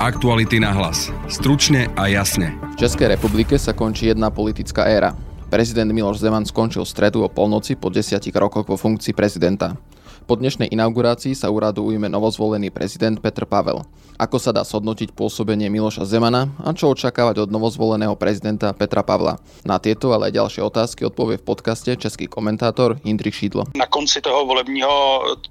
Aktuality na hlas. Stručne a jasne. V Českej republike sa končí jedna politická éra. Prezident Miloš Zeman skončil stredu o polnoci po desiatich rokoch vo funkcii prezidenta. Po dnešnej inaugurácii sa úradu ujme novozvolený prezident Petr Pavel. Ako sa dá shodnotiť pôsobenie Miloša Zemana a čo očakávať od novozvoleného prezidenta Petra Pavla? Na tieto, ale aj ďalšie otázky odpovie v podcaste český komentátor Jindřich Šídlo. Na konci toho volebního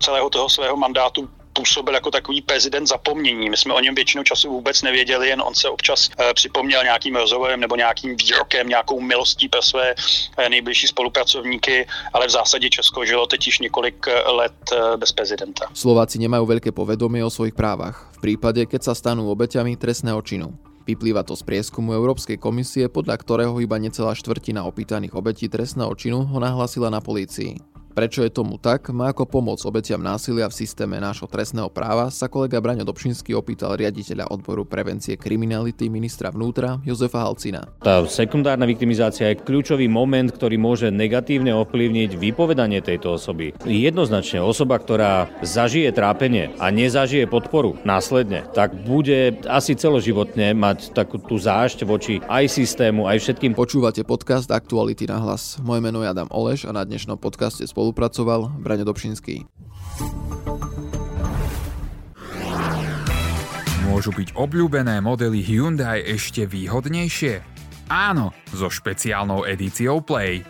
celého toho svého mandátu působil jako takový prezident zapomnění. My jsme o něm většinu času vůbec nevěděli, jen on se občas e, připomněl nějakým rozhovorem nebo nějakým výrokem, nějakou milostí pro své e, nejbližší spolupracovníky, ale v zásadě Česko žilo teď již několik eh, let bez prezidenta. Slováci nemajú veľké povedomie o svojich právach v prípade, keď sa stanú obeťami trestného činu. Vyplýva to z prieskumu Európskej komisie, podľa ktorého iba necelá štvrtina opýtaných obetí trestného činu ho nahlásila na polícii. Prečo je tomu tak, má ako pomoc obetiam násilia v systéme nášho trestného práva sa kolega Braňo Dobšinský opýtal riaditeľa odboru prevencie kriminality ministra vnútra Jozefa Halcina. Tá sekundárna viktimizácia je kľúčový moment, ktorý môže negatívne ovplyvniť vypovedanie tejto osoby. Jednoznačne osoba, ktorá zažije trápenie a nezažije podporu následne, tak bude asi celoživotne mať takú tú zášť voči aj systému, aj všetkým. Počúvate podcast Aktuality na hlas. Moje meno je Adam Oleš a na dnešnom podcaste spolu spolupracoval Braňo Dobšinský. Môžu byť obľúbené modely Hyundai ešte výhodnejšie? Áno, so špeciálnou edíciou Play.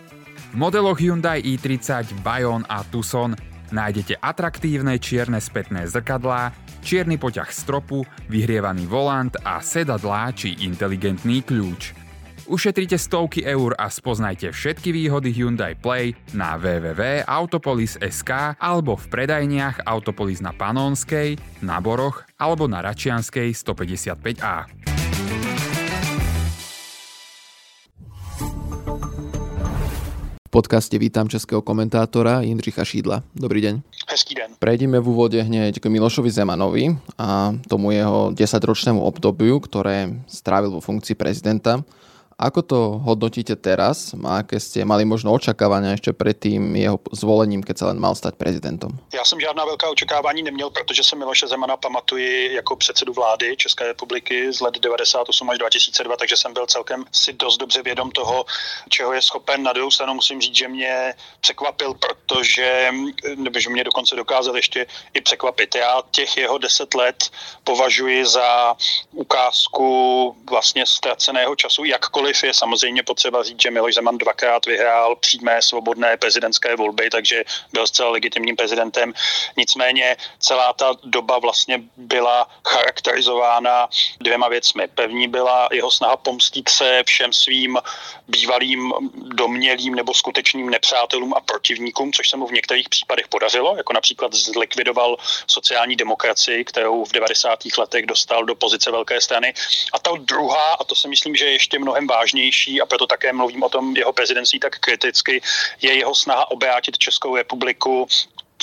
V modeloch Hyundai i30, Bayon a Tucson nájdete atraktívne čierne spätné zrkadlá, čierny poťah stropu, vyhrievaný volant a sedadlá či inteligentný kľúč – Ušetrite stovky eur a spoznajte všetky výhody Hyundai Play na www.autopolis.sk alebo v predajniach Autopolis na Panonskej, na Boroch alebo na Račianskej 155A. V podcaste vítam českého komentátora Jindřicha Šídla. Dobrý deň. Hezký den. Prejdeme v úvode hneď k Milošovi Zemanovi a tomu jeho 10-ročnému obdobiu, ktoré strávil vo funkcii prezidenta. Ako to hodnotíte teraz? Aké ste mali možno očakávania ešte pred tým jeho zvolením, keď sa len mal stať prezidentom? Já jsem žádná velká očekávání neměl, protože se Miloše Zemana pamatuji jako předsedu vlády České republiky z let 98 až 2002, takže jsem byl celkem si dost dobře vědom toho, čeho je schopen. Na druhou stranu musím říct, že mě překvapil, protože, nebo že mě dokonce dokázal ještě i překvapit. Já těch jeho deset let považuji za ukázku vlastně ztraceného času, jakkoliv jakkoliv je samozřejmě potřeba říct, že Miloš Zeman dvakrát vyhrál přímé svobodné prezidentské volby, takže byl zcela legitimním prezidentem. Nicméně celá ta doba vlastně byla charakterizována dvěma věcmi. První byla jeho snaha pomstit se všem svým bývalým domnělým nebo skutečným nepřátelům a protivníkům, což se mu v některých případech podařilo, jako například zlikvidoval sociální demokracii, kterou v 90. letech dostal do pozice velké strany. A ta druhá, a to si myslím, že je ještě mnohem vážnější, vážnější a proto také mluvím o tom jeho prezidentství tak kriticky, je jeho snaha obrátit Českou republiku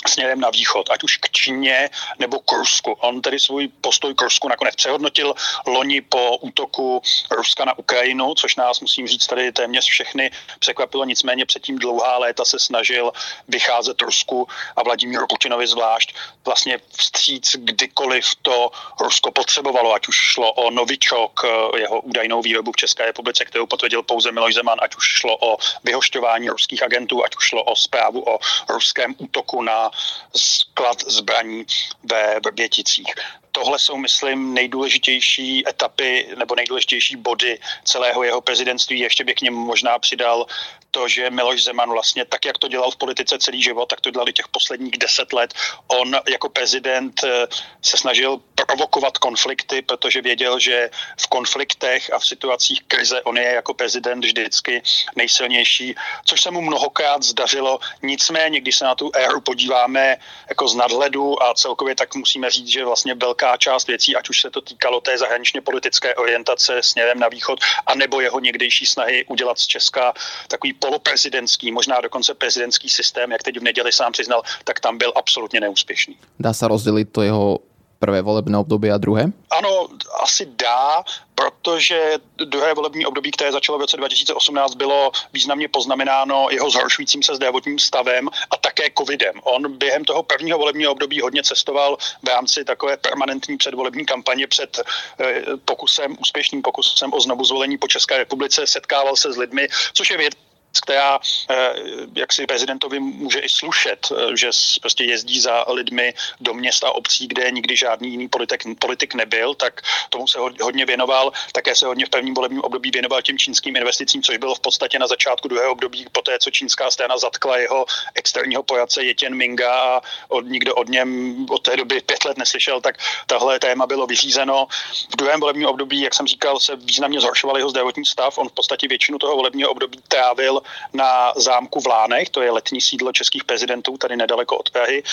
směrem na východ, ať už k Číně nebo k Rusku. On tedy svůj postoj k Rusku nakonec přehodnotil loni po útoku Ruska na Ukrajinu, což nás, musím říct, tady téměř všechny překvapilo. Nicméně předtím dlouhá léta se snažil vycházet Rusku a Vladimíru Putinovi zvlášť vlastně vstříc, kdykoliv to Rusko potřebovalo, ať už šlo o Novičok, jeho údajnou výrobu v České republice, kterou potvrdil pouze Miloš Zeman, ať už šlo o vyhošťování ruských agentů, ať už šlo o zprávu o ruském útoku na sklad zbraní ve Vrběticích. Tohle jsou, myslím, nejdůležitější etapy nebo nejdůležitější body celého jeho prezidentství. Ještě bych k něm možná přidal to, že Miloš Zeman vlastně tak, jak to dělal v politice celý život, tak to dělali těch posledních deset let. On jako prezident eh, se snažil provokovat konflikty, protože věděl, že v konfliktech a v situacích krize on je jako prezident vždycky nejsilnější, což se mu mnohokrát zdařilo. Nicméně, když se na tu éru podíváme jako z nadhledu a celkově, tak musíme říct, že vlastně velká část věcí, ať už se to týkalo té zahraničně politické orientace směrem na východ, anebo jeho někdejší snahy udělat z Česka takový poloprezidentský, možná dokonce prezidentský systém, jak teď v neděli sám přiznal, tak tam byl absolutně neúspěšný. Dá se rozdělit to jeho prvé volebné období a druhé? Ano, asi dá, protože druhé volební období, které začalo v roce 2018, bylo významně poznamenáno jeho zhoršujícím se zdravotním stavem a také covidem. On během toho prvního volebního období hodně cestoval v rámci takové permanentní předvolební kampaně před eh, pokusem, úspěšným pokusem o znovu zvolení po České republice, setkával se s lidmi, což je věc, která eh, jak si prezidentovi může i slušet, eh, že prostě jezdí za lidmi do měst a obcí, kde nikdy žádný jiný politik, politik nebyl, tak tomu se hodně věnoval. Také se hodně v prvním volebním období věnoval těm čínským investicím, což bylo v podstatě na začátku druhého období, poté co čínská strana zatkla jeho externího poradce Jetěn Minga a od, nikdo od něm od té doby pět let neslyšel, tak tahle téma bylo vyřízeno. V druhém volebním období, jak jsem říkal, se významně zhoršoval jeho zdravotní stav. On v podstatě většinu toho volebního období trávil na zámku v Lánech, to je letní sídlo českých prezidentů tady nedaleko od Prahy.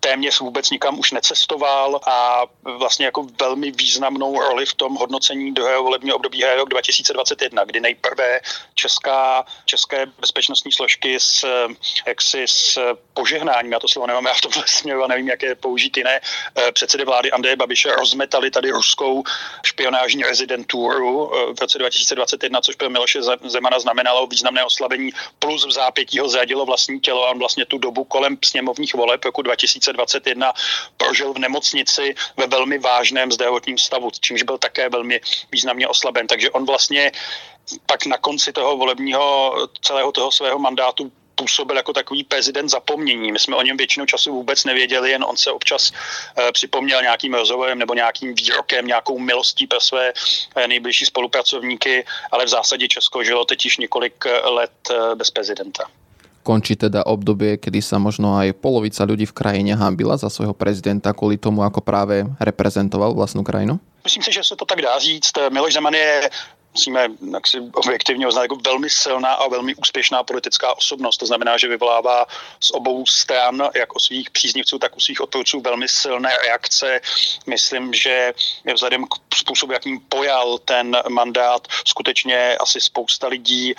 Téměř vůbec nikam už necestoval a vlastně jako velmi významnou roli v tom hodnocení druhého volebního období je rok 2021, kdy nejprve česká, české bezpečnostní složky s, jaksi s požehnáním, já to slovo nemám, já v tomhle směru a nevím, jaké použít jiné, eh, předsedy vlády Andreje Babiše rozmetali tady ruskou špionážní rezidenturu eh, v roce 2021, což pro Miloše Zemana znamenalo významné oslabení plus v zápětí ho zradilo vlastní tělo a on vlastně tu dobu kolem sněmovních voleb roku 2021 prožil v nemocnici ve velmi vážném zdravotním stavu, čímž byl také velmi významně oslaben. Takže on vlastně pak na konci toho volebního celého toho svého mandátu působil jako takový prezident zapomnění. My jsme o něm většinu času vůbec nevěděli, jen on se občas e, připomněl nějakým rozhovorem nebo nějakým výrokem, nějakou milostí pro své e, nejbližší spolupracovníky, ale v zásadě Česko žilo teď již několik eh, let bez prezidenta. Končí teda obdobie, kedy sa možno aj polovica ľudí v krajine hambila za svojho prezidenta kvôli tomu, ako práve reprezentoval vlastnú krajinu? Myslím si, že se to tak dá říct. Miloš Zeman je musíme si objektivně oznat jako velmi silná a velmi úspěšná politická osobnost. To znamená, že vyvolává z obou stran, jak o svých příznivců, tak u svých odpůrců, velmi silné reakce. Myslím, že vzhledem k způsobu, jakým pojal ten mandát, skutečně asi spousta lidí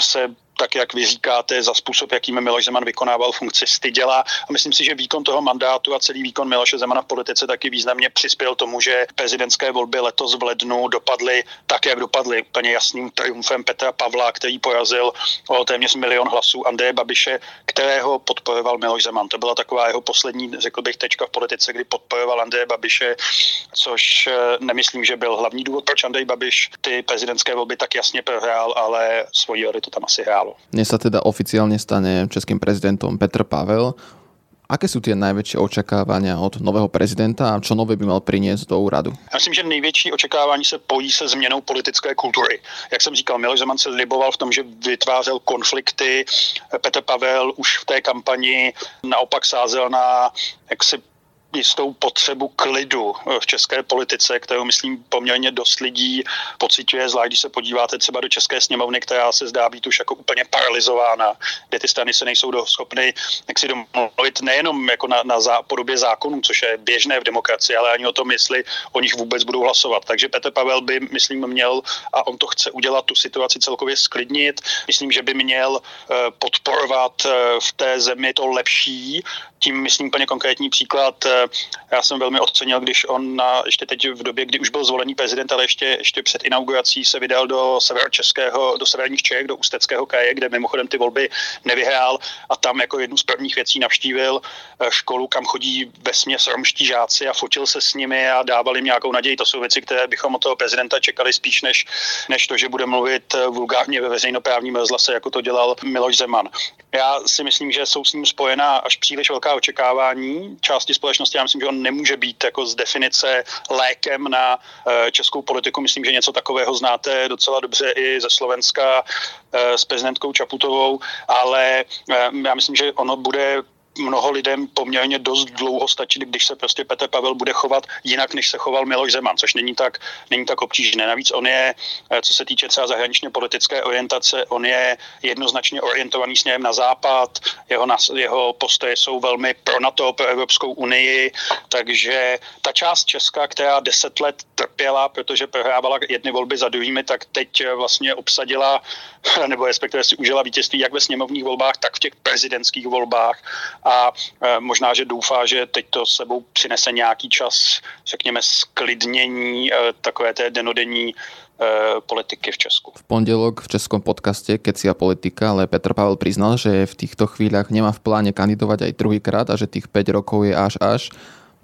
se tak jak vy říkáte, za způsob, jakým Miloš Zeman vykonával funkci styděla. A myslím si, že výkon toho mandátu a celý výkon Miloše Zemana v politice taky významně přispěl tomu, že prezidentské volby letos v lednu dopadly tak, jak dopadly. Úplně jasným triumfem Petra Pavla, který porazil o téměř milion hlasů Andreje Babiše, kterého podporoval Miloš Zeman. To byla taková jeho poslední, řekl bych, tečka v politice, kdy podporoval Andreje Babiše, což eh, nemyslím, že byl hlavní důvod, proč Andrej Babiš ty prezidentské volby tak jasně prohrál, ale svoji roli to tam asi hrál stalo. Dnes sa teda oficiálne stane českým prezidentom Petr Pavel. Aké sú tie najväčšie očakávania od nového prezidenta a čo nové by mal priniesť do úradu? Já myslím, že největší očekávání se pojí se změnou politické kultury. Jak jsem říkal, Miloš Zeman se liboval v tom, že vytvářel konflikty. Petr Pavel už v té kampani naopak sázel na jaksi jistou potřebu klidu eh, v české politice, kterou myslím poměrně dost lidí pociťuje, zvlášť když se podíváte třeba do České sněmovny, která se zdá být už jako úplně paralizována, kde ty strany se nejsou schopny jak si domluvit nejenom jako na, na zá, podobě zákonů, což je běžné v demokracii, ale ani o tom, jestli o nich vůbec budou hlasovat. Takže Petr Pavel by, myslím, měl, a on to chce udělat, tu situaci celkově sklidnit. Myslím, že by měl eh, podporovat eh, v té zemi to lepší, tím myslím úplně konkrétní příklad. Eh, já jsem velmi ocenil, když on na, ještě teď v době, kdy už byl zvolený prezident, ale ještě, ještě před inaugurací se vydal do severočeského, do severních Čech, do Ústeckého kraje, kde mimochodem ty volby nevyhrál a tam jako jednu z prvních věcí navštívil eh, školu, kam chodí ve směs romští žáci a fotil se s nimi a dával jim nějakou naději. To jsou věci, které bychom od toho prezidenta čekali spíš než, než to, že bude mluvit eh, vulgárně ve veřejnoprávním rozhlase, jako to dělal Miloš Zeman. Já si myslím, že jsou s ním spojená až příliš velká očekávání části společnosti. Já myslím, že on nemůže být jako z definice lékem na eh, českou politiku. Myslím, že něco takového znáte docela dobře i ze Slovenska eh, s prezidentkou Čaputovou, ale eh, já myslím, že ono bude mnoho lidem poměrně dost dlouho stačit, když se prostě Petr Pavel bude chovat jinak, než se choval Miloš Zeman, což není tak, není tak obtížné. Navíc on je, eh, co se týče třeba zahraničně politické orientace, on je jednoznačně orientovaný směrem na západ, jeho, jeho postoje jsou velmi pro NATO, pro Evropskou unii, takže ta část Česka, která deset let trpěla, protože prohrávala jedny volby za druhými, tak teď eh, vlastně obsadila, nebo respektive si užila vítězství jak ve sněmovních volbách, tak v těch prezidentských volbách a možná, že doufá, že teď to sebou přinese nějaký čas, řekněme, sklidnění takové té denodenní politiky v Česku. V pondelok v českom podcaste Kecia politika, ale Petr Pavel priznal, že v týchto chvíľach nemá v pláne kandidovať aj druhýkrát a že tých 5 rokov je až až.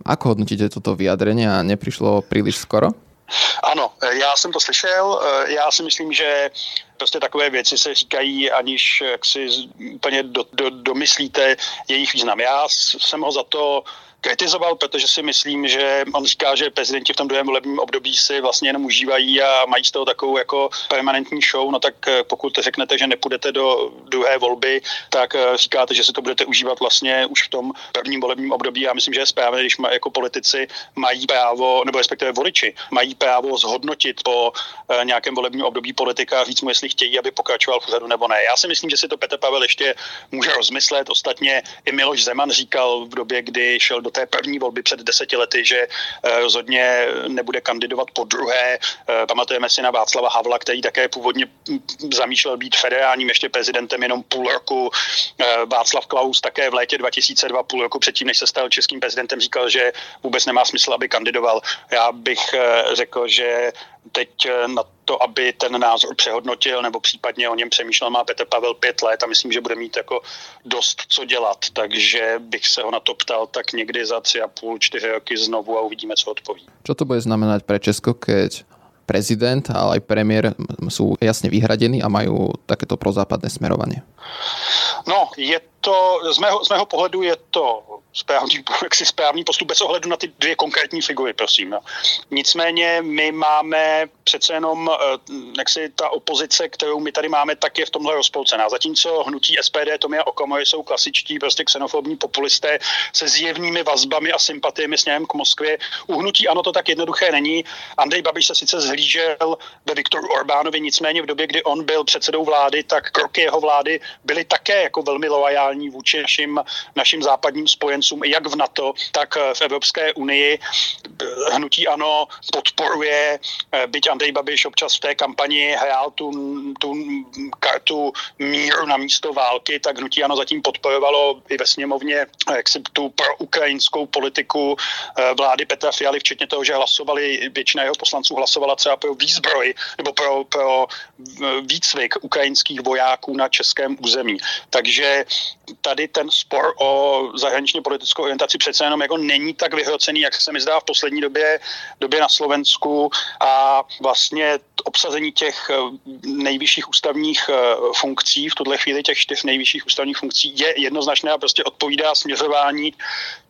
Ako hodnotíte toto vyjadrenie a neprišlo príliš skoro? Ano, já jsem to slyšel. Já si myslím, že prostě takové věci se říkají, aniž jak si úplně do, do, domyslíte jejich význam. Já jsem ho za to kritizoval, protože si myslím, že on říká, že prezidenti v tom druhém volebním období si vlastně jenom užívají a mají z toho takovou jako permanentní show, no tak eh, pokud řeknete, že nepůjdete do druhé volby, tak eh, říkáte, že si to budete užívat vlastně už v tom prvním volebním období. Já myslím, že je správné, když má, jako politici mají právo, nebo respektive voliči, mají právo zhodnotit po eh, nějakém volebním období politika a říct mu, jestli chtějí, aby pokračoval v nebo ne. Já si myslím, že si to Petr Pavel ještě může rozmyslet. Ostatně i Miloš Zeman říkal v době, kdy šel do té první volby před deseti lety, že eh, rozhodně nebude kandidovat po druhé. Eh, pamatujeme si na Václava Havla, který také původně zamýšlel být federálním ještě prezidentem jenom půl roku. Eh, Václav Klaus také v létě 2002, půl roku předtím, než se stal českým prezidentem, říkal, že vůbec nemá smysl, aby kandidoval. Já bych řekl, že teď na to, aby ten názor přehodnotil nebo případně o něm přemýšlel, má Petr Pavel pět let a myslím, že bude mít jako dost co dělat, takže bych se ho na to ptal tak někdy za tři a půl, čtyři roky znovu a uvidíme, co odpoví. Co to bude znamenat pro Česko, keď prezident, ale aj premiér sú jasne vyhradení a majú takéto prozápadné smerovanie? No, je to, z mého, z mého pohledu je to správný, jaksi správný postup bez ohledu na ty dvě konkrétní figury, prosím. No. Nicméně my máme přece jenom, eh, jak si ta opozice, kterou my tady máme, tak je v tomhle rozpolcená. Zatímco hnutí SPD, Tomia Okamory jsou klasičtí prostě xenofobní populisté se zjevnými vazbami a sympatiemi směrem k Moskvě. U hnutí ano to tak jednoduché není. Andrej Babiš se sice zhlížel ve Viktoru Orbánovi, nicméně v době, kdy on byl předsedou vlády, tak kroky jeho vlády byly také jako velmi loajální vůči našim, našim západním spojencům, jak v NATO, tak v Evropské unii. Hnutí ano podporuje, byť Andrej Babiš občas v té kampani hrál tu, tu kartu míru na místo války, tak hnutí ano zatím podporovalo i ve sněmovně jak si tu pro ukrajinskou politiku eh, vlády Petra Fialy, včetně toho, že hlasovali, většina jeho poslanců hlasovala třeba pro výzbroj nebo pro, pro výcvik ukrajinských vojáků na českém území. Takže tady ten spor o zahraničně politickou orientaci přece jenom jako není tak vyhrocený, jak se mi zdá v poslední době, době na Slovensku a vlastně obsazení těch eh, nejvyšších ústavních eh, funkcí, v tuhle chvíli těch čtyř nejvyšších ústavních funkcí je jednoznačné a prostě odpovídá směřování,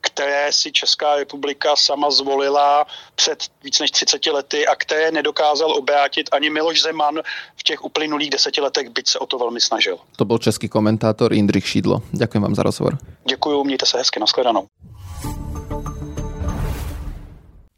které si Česká republika sama zvolila před víc než 30 lety a které nedokázal obrátit ani Miloš Zeman v těch uplynulých deseti letech, byť se o to velmi snažil. To byl český komentátor Indrich Šidlo. Ďakujem vám za rozhovor. Děkuji, mějte se hezky, nashledanou.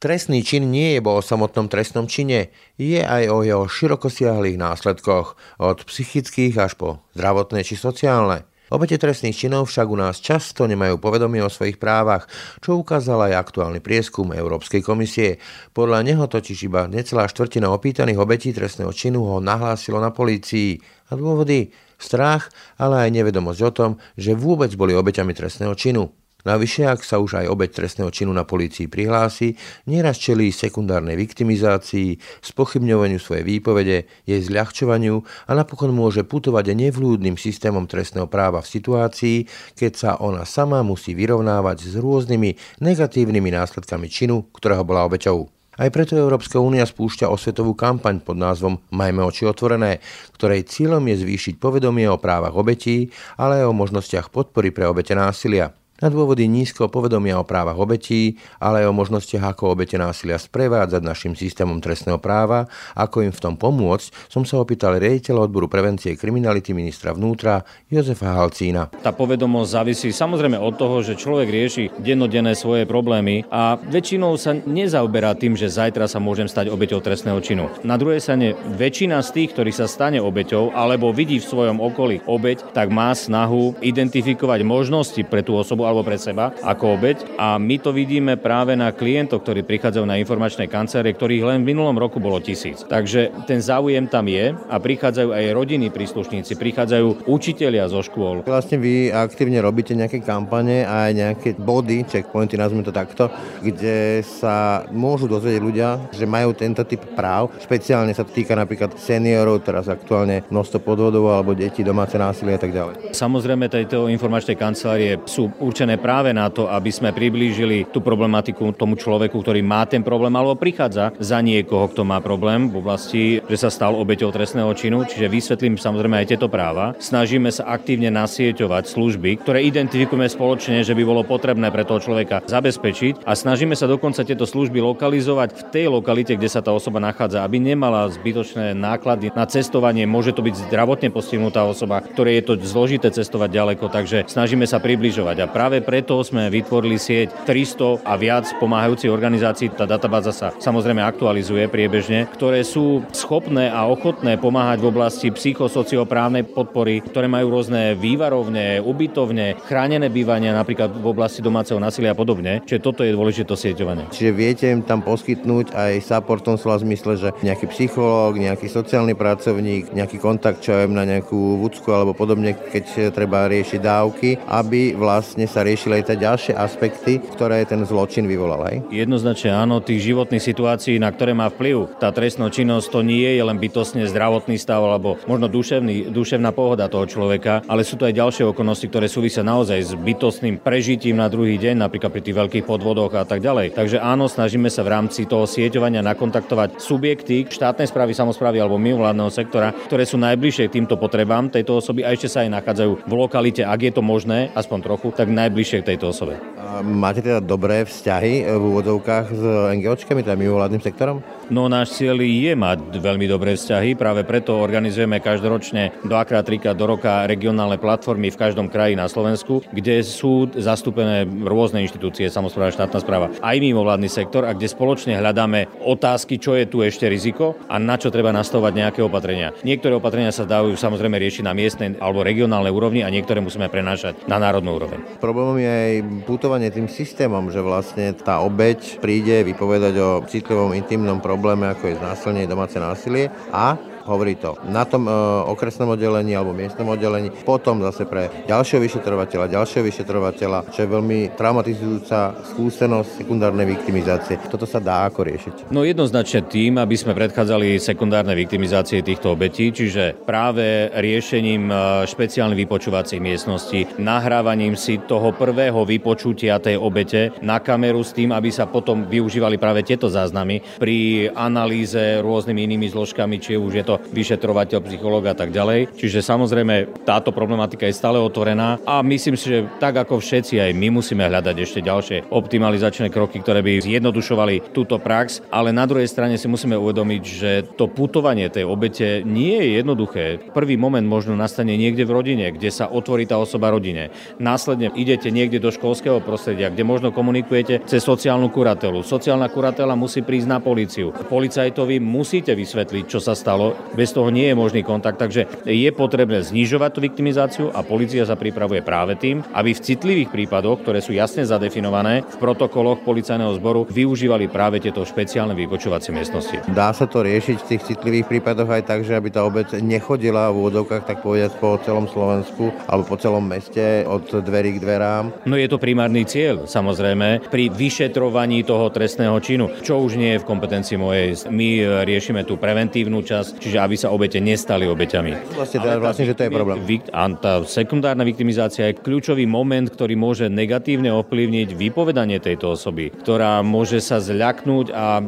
Trestný čin nie je o samotnom trestnom čine, je aj o jeho širokosiahlých následkoch, od psychických až po zdravotné či sociálne. Obete trestných činov však u nás často nemajú povedomie o svojich právach, čo ukázal aj aktuálny prieskum Európskej komisie. Podľa neho totiž iba necelá štvrtina opýtaných obetí trestného činu ho nahlásilo na polícii. A dôvody? Strach, ale aj nevedomosť o tom, že vôbec boli obeťami trestného činu. Navyše, ak sa už aj obeď trestného činu na polícii prihlási, nieraz čelí sekundárnej viktimizácii, spochybňovaniu svojej výpovede, jej zľahčovaniu a napokon môže putovať nevlúdnym systémom trestného práva v situácii, keď sa ona sama musí vyrovnávať s rôznymi negatívnymi následkami činu, ktorého bola obeťou. Aj preto Európska únia spúšťa osvetovú kampaň pod názvom Majme oči otvorené, ktorej cieľom je zvýšiť povedomie o právach obetí, ale aj o možnostiach podpory pre obete násilia na dôvody nízkeho povedomia o právach obetí, ale aj o možnostiach, ako obete násilia sprevádzať našim systémom trestného práva, ako im v tom pomôcť, som sa opýtal riaditeľa odboru prevencie kriminality ministra vnútra Jozefa Halcína. Tá povedomosť závisí samozrejme od toho, že človek rieši dennodenné svoje problémy a väčšinou sa nezaoberá tým, že zajtra sa môžem stať obeťou trestného činu. Na druhej strane väčšina z tých, ktorí sa stane obeťou alebo vidí v svojom okolí obeť, tak má snahu identifikovať možnosti pre tú osobu alebo pre seba ako obeď. A my to vidíme práve na klientov, ktorí prichádzajú na informačné kancelárie, ktorých len v minulom roku bolo tisíc. Takže ten záujem tam je a prichádzajú aj rodiny príslušníci, prichádzajú učitelia zo škôl. Vlastne vy aktívne robíte nejaké kampane a aj nejaké body, checkpointy, nazvime to takto, kde sa môžu dozvedieť ľudia, že majú tento typ práv. Špeciálne sa to týka napríklad seniorov, teraz aktuálne množstvo podvodov alebo detí, domáce násilie a tak ďalej. Samozrejme, tejto informačnej kancelárie sú určené práve na to, aby sme priblížili tú problematiku tomu človeku, ktorý má ten problém alebo prichádza za niekoho, kto má problém v oblasti, že sa stal obeťou trestného činu, čiže vysvetlím samozrejme aj tieto práva. Snažíme sa aktívne nasieťovať služby, ktoré identifikujeme spoločne, že by bolo potrebné pre toho človeka zabezpečiť a snažíme sa dokonca tieto služby lokalizovať v tej lokalite, kde sa tá osoba nachádza, aby nemala zbytočné náklady na cestovanie. Môže to byť zdravotne postihnutá osoba, ktoré je to zložité cestovať ďaleko, takže snažíme sa približovať a práve preto sme vytvorili sieť 300 a viac pomáhajúcich organizácií. Tá databáza sa samozrejme aktualizuje priebežne, ktoré sú schopné a ochotné pomáhať v oblasti psychosocioprávnej podpory, ktoré majú rôzne vývarovne, ubytovne, chránené bývania napríklad v oblasti domáceho násilia a podobne. Čiže toto je dôležité sieťovanie. Čiže viete im tam poskytnúť aj support v tom slova zmysle, že nejaký psychológ, nejaký sociálny pracovník, nejaký kontakt, čo aj na nejakú vúcku alebo podobne, keď treba riešiť dávky, aby vlastne sa riešili aj tie ďalšie aspekty, ktoré ten zločin vyvolal aj? Jednoznačne áno, tých životných situácií, na ktoré má vplyv tá trestná činnosť, to nie je len bytostne zdravotný stav alebo možno duševný, duševná pohoda toho človeka, ale sú to aj ďalšie okolnosti, ktoré súvisia naozaj s bytostným prežitím na druhý deň, napríklad pri tých veľkých podvodoch a tak ďalej. Takže áno, snažíme sa v rámci toho sieťovania nakontaktovať subjekty štátnej správy, samozprávy alebo mimovládneho sektora, ktoré sú najbližšie k týmto potrebám tejto osoby a ešte sa aj nachádzajú v lokalite, ak je to možné, aspoň trochu, tak najbližšie k tejto osobe. Máte teda dobré vzťahy v úvodovkách s NGOčkami, teda mimovládnym sektorom? No náš cieľ je mať veľmi dobré vzťahy, práve preto organizujeme každoročne dvakrát, trikrát do roka regionálne platformy v každom kraji na Slovensku, kde sú zastúpené rôzne inštitúcie, samozpráva, štátna správa, aj mimovládny sektor a kde spoločne hľadáme otázky, čo je tu ešte riziko a na čo treba nastavovať nejaké opatrenia. Niektoré opatrenia sa dajú samozrejme riešiť na miestnej alebo regionálnej úrovni a niektoré musíme prenášať na národnú úroveň. Problémom je aj putovanie tým systémom, že vlastne tá obeď príde vypovedať o citlivom intimnom probléme, ako je znásilnenie domáce násilie a hovorí to na tom e, okresnom oddelení alebo miestnom oddelení, potom zase pre ďalšieho vyšetrovateľa, ďalšieho vyšetrovateľa, čo je veľmi traumatizujúca skúsenosť sekundárnej viktimizácie. Toto sa dá ako riešiť? No jednoznačne tým, aby sme predchádzali sekundárnej viktimizácie týchto obetí, čiže práve riešením e, špeciálnych vypočúvacích miestností, nahrávaním si toho prvého vypočutia tej obete na kameru s tým, aby sa potom využívali práve tieto záznamy pri analýze rôznymi inými zložkami, či už je to to vyšetrovateľ, psychológ a tak ďalej. Čiže samozrejme táto problematika je stále otvorená a myslím si, že tak ako všetci aj my musíme hľadať ešte ďalšie optimalizačné kroky, ktoré by zjednodušovali túto prax, ale na druhej strane si musíme uvedomiť, že to putovanie tej obete nie je jednoduché. Prvý moment možno nastane niekde v rodine, kde sa otvorí tá osoba rodine. Následne idete niekde do školského prostredia, kde možno komunikujete cez sociálnu kuratelu. Sociálna kuratela musí prísť na policiu. Policajtovi musíte vysvetliť, čo sa stalo, bez toho nie je možný kontakt, takže je potrebné znižovať tú viktimizáciu a policia sa pripravuje práve tým, aby v citlivých prípadoch, ktoré sú jasne zadefinované v protokoloch policajného zboru, využívali práve tieto špeciálne vypočovacie miestnosti. Dá sa to riešiť v tých citlivých prípadoch aj tak, že aby tá obec nechodila v úvodovkách, tak povedať, po celom Slovensku alebo po celom meste od dverí k dverám? No je to primárny cieľ, samozrejme, pri vyšetrovaní toho trestného činu, čo už nie je v kompetencii mojej. My riešime tú preventívnu časť, čiže aby sa obete nestali obeťami. Vlastne, teda, vlastne že to je problém. A tá sekundárna viktimizácia je kľúčový moment, ktorý môže negatívne ovplyvniť vypovedanie tejto osoby, ktorá môže sa zľaknúť a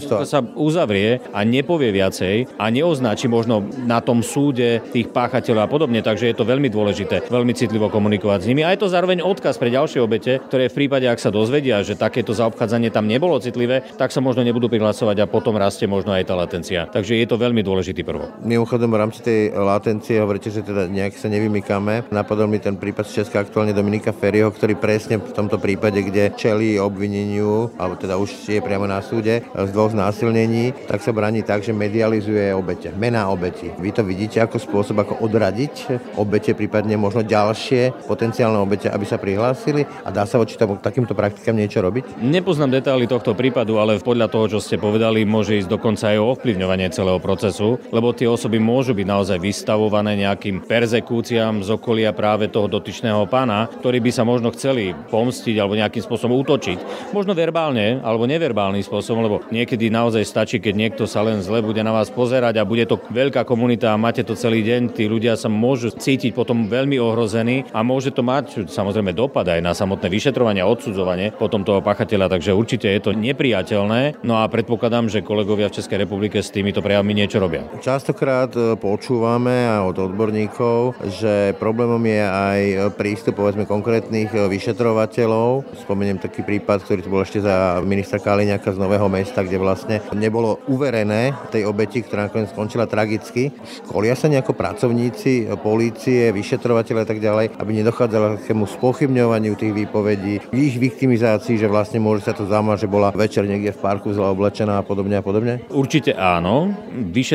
to. sa uzavrie a nepovie viacej a neoznačí možno na tom súde tých páchateľov a podobne. Takže je to veľmi dôležité, veľmi citlivo komunikovať s nimi. A je to zároveň odkaz pre ďalšie obete, ktoré v prípade, ak sa dozvedia, že takéto zaobchádzanie tam nebolo citlivé, tak sa možno nebudú prihlasovať a potom rastie možno aj tá latencia. Takže je to veľmi dôležité dôležitý prvok. Mimochodom, v rámci tej latencie hovoríte, že teda nejak sa nevymykáme. Napadol mi ten prípad z Česka aktuálne Dominika Ferryho, ktorý presne v tomto prípade, kde čelí obvineniu, alebo teda už je priamo na súde z dvoch znásilnení, tak sa bráni tak, že medializuje obete, mená obeti. Vy to vidíte ako spôsob, ako odradiť obete, prípadne možno ďalšie potenciálne obete, aby sa prihlásili a dá sa voči tomu, takýmto praktikám niečo robiť? Nepoznám detaily tohto prípadu, ale podľa toho, čo ste povedali, môže ísť dokonca aj o ovplyvňovanie celého procesu, lebo tie osoby môžu byť naozaj vystavované nejakým perzekúciám z okolia práve toho dotyčného pána, ktorí by sa možno chceli pomstiť alebo nejakým spôsobom útočiť. Možno verbálne alebo neverbálnym spôsobom, lebo niekedy naozaj stačí, keď niekto sa len zle bude na vás pozerať a bude to veľká komunita a máte to celý deň, tí ľudia sa môžu cítiť potom veľmi ohrození a môže to mať samozrejme dopad aj na samotné vyšetrovanie a odsudzovanie potom toho pachateľa, takže určite je to nepriateľné. No a predpokladám, že kolegovia v Českej republike s týmito prejavmi niečo robia. Častokrát e, počúvame od odborníkov, že problémom je aj prístup povedzme konkrétnych e, vyšetrovateľov. Spomeniem taký prípad, ktorý tu bol ešte za ministra Kaliňaka z Nového mesta, kde vlastne nebolo uverené tej obeti, ktorá nakoniec skončila tragicky. Školia sa nejako pracovníci, polície, vyšetrovateľe a tak ďalej, aby nedochádzalo k takému spochybňovaniu tých výpovedí, ich viktimizácii, že vlastne môže sa to zamať, že bola večer niekde v parku zle oblečená a podobne a podobne? Určite áno.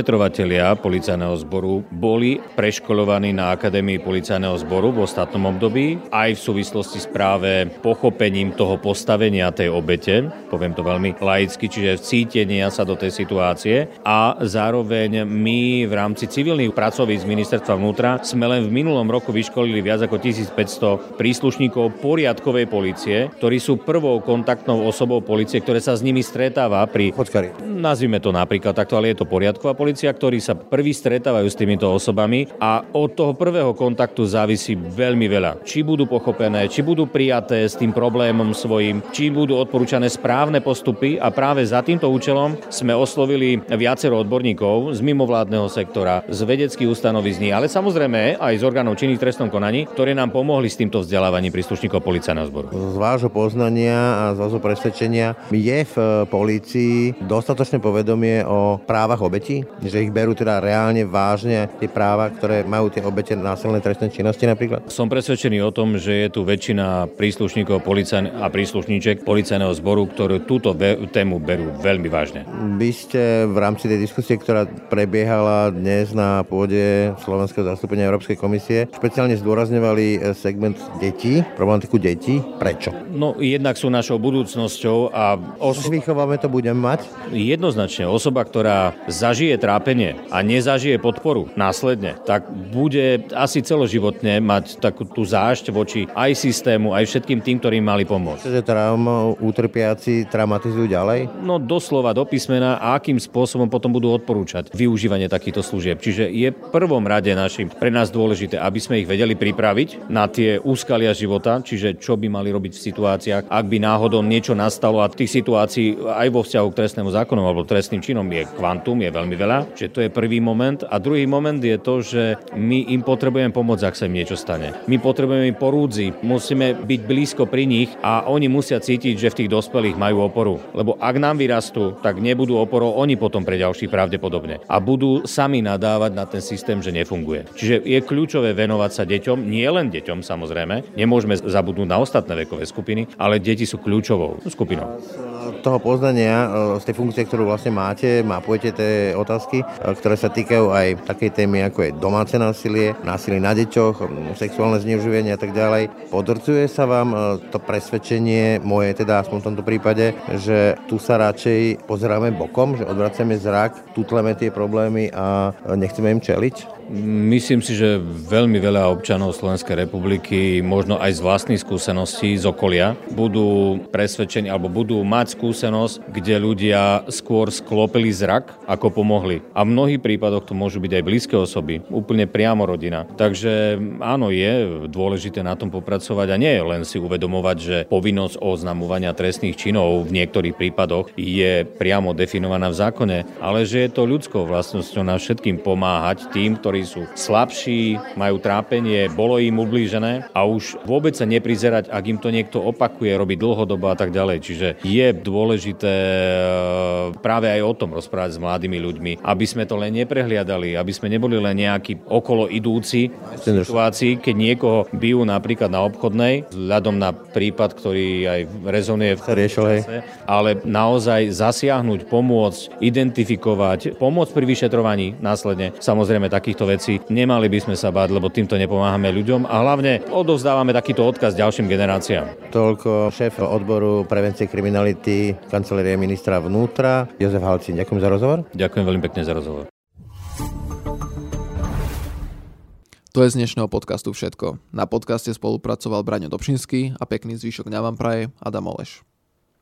Vyšetrovatelia policajného zboru boli preškolovaní na Akadémii policajného zboru v ostatnom období, aj v súvislosti s práve pochopením toho postavenia tej obete, poviem to veľmi laicky, čiže cítenia sa do tej situácie a zároveň my v rámci civilných pracovíc ministerstva vnútra sme len v minulom roku vyškolili viac ako 1500 príslušníkov poriadkovej policie, ktorí sú prvou kontaktnou osobou policie, ktoré sa s nimi stretáva pri... Chodkari. Nazvime to napríklad takto, ale je to poriadková policia, ktorí sa prvý stretávajú s týmito osobami a od toho prvého kontaktu závisí veľmi veľa. Či budú pochopené, či budú prijaté s tým problémom svojim, či budú odporúčané správne postupy a práve za týmto účelom sme oslovili viacero odborníkov z mimovládneho sektora, z vedeckých ustanovizní, ale samozrejme aj z orgánov činných trestnom konaní, ktorí nám pomohli s týmto vzdelávaním príslušníkov policajného zboru. Z vášho poznania a z vášho presvedčenia je v polícii dostatočné povedomie o právach obetí? Že ich berú teda reálne vážne tie práva, ktoré majú tie obete násilnej trestnej činnosti napríklad? Som presvedčený o tom, že je tu väčšina príslušníkov policajn- a príslušníček policajného zboru, ktorú túto tému berú veľmi vážne. Vy ste v rámci tej diskusie, ktorá prebiehala dnes na pôde Slovenského zastúpenia Európskej komisie, špeciálne zdôrazňovali segment detí, problematiku detí. Prečo? No, jednak sú našou budúcnosťou a... Os... Vychováme to budeme mať? Jednoznačne. Osoba, ktorá zažije trápenie a nezažije podporu následne, tak bude asi celoživotne mať takú tú zášť voči aj systému, aj všetkým tým, ktorým mali pomôcť. Čiže traumu utrpiaci traumatizujú ďalej? No doslova do písmena a akým spôsobom potom budú odporúčať využívanie takýchto služieb. Čiže je prvom rade našim pre nás dôležité, aby sme ich vedeli pripraviť na tie úskalia života, čiže čo by mali robiť v situáciách, ak by náhodou niečo nastalo a tých situácií aj vo vzťahu k trestnému zákonu alebo trestným činom je kvantum, je veľmi veľa. Čiže to je prvý moment. A druhý moment je to, že my im potrebujeme pomôcť, ak sa im niečo stane. My potrebujeme im porúdzi, musíme byť blízko pri nich a oni musia cítiť, že v tých dospelých majú oporu. Lebo ak nám vyrastú, tak nebudú oporou oni potom pre ďalších pravdepodobne. A budú sami nadávať na ten systém, že nefunguje. Čiže je kľúčové venovať sa deťom, nie len deťom samozrejme, nemôžeme zabudnúť na ostatné vekové skupiny, ale deti sú kľúčovou skupinou toho poznania, z tej funkcie, ktorú vlastne máte, mapujete tie otázky, ktoré sa týkajú aj takej témy, ako je domáce násilie, násilie na deťoch, sexuálne zneužívanie a tak ďalej. Podrcuje sa vám to presvedčenie, moje teda aspoň v tomto prípade, že tu sa radšej pozeráme bokom, že odvracame zrak, tutleme tie problémy a nechceme im čeliť? Myslím si, že veľmi veľa občanov Slovenskej republiky, možno aj z vlastných skúseností z okolia, budú presvedčení alebo budú mať skúsenosť, kde ľudia skôr sklopili zrak, ako pomohli. A v mnohých prípadoch to môžu byť aj blízke osoby, úplne priamo rodina. Takže áno, je dôležité na tom popracovať a nie len si uvedomovať, že povinnosť oznamovania trestných činov v niektorých prípadoch je priamo definovaná v zákone, ale že je to ľudskou vlastnosťou na všetkým pomáhať tým, ktorí ktorí sú slabší, majú trápenie, bolo im ublížené a už vôbec sa neprizerať, ak im to niekto opakuje, robí dlhodobo a tak ďalej. Čiže je dôležité e, práve aj o tom rozprávať s mladými ľuďmi, aby sme to len neprehliadali, aby sme neboli len nejakí okolo idúci v situácii, keď niekoho bijú napríklad na obchodnej, vzhľadom na prípad, ktorý aj rezonuje v riešil, ale naozaj zasiahnuť, pomôcť, identifikovať, pomôcť pri vyšetrovaní následne. Samozrejme takýchto vecí nemali by sme sa báť, lebo týmto nepomáhame ľuďom a hlavne odovzdávame takýto odkaz ďalším generáciám. Toľko šéf odboru prevencie kriminality kancelárie ministra vnútra Jozef Halcin. Ďakujem za rozhovor. Ďakujem veľmi pekne za rozhovor. To je z dnešného podcastu všetko. Na podcaste spolupracoval Braňo Dobšinský a pekný zvyšok dňa vám praje Adam Oleš.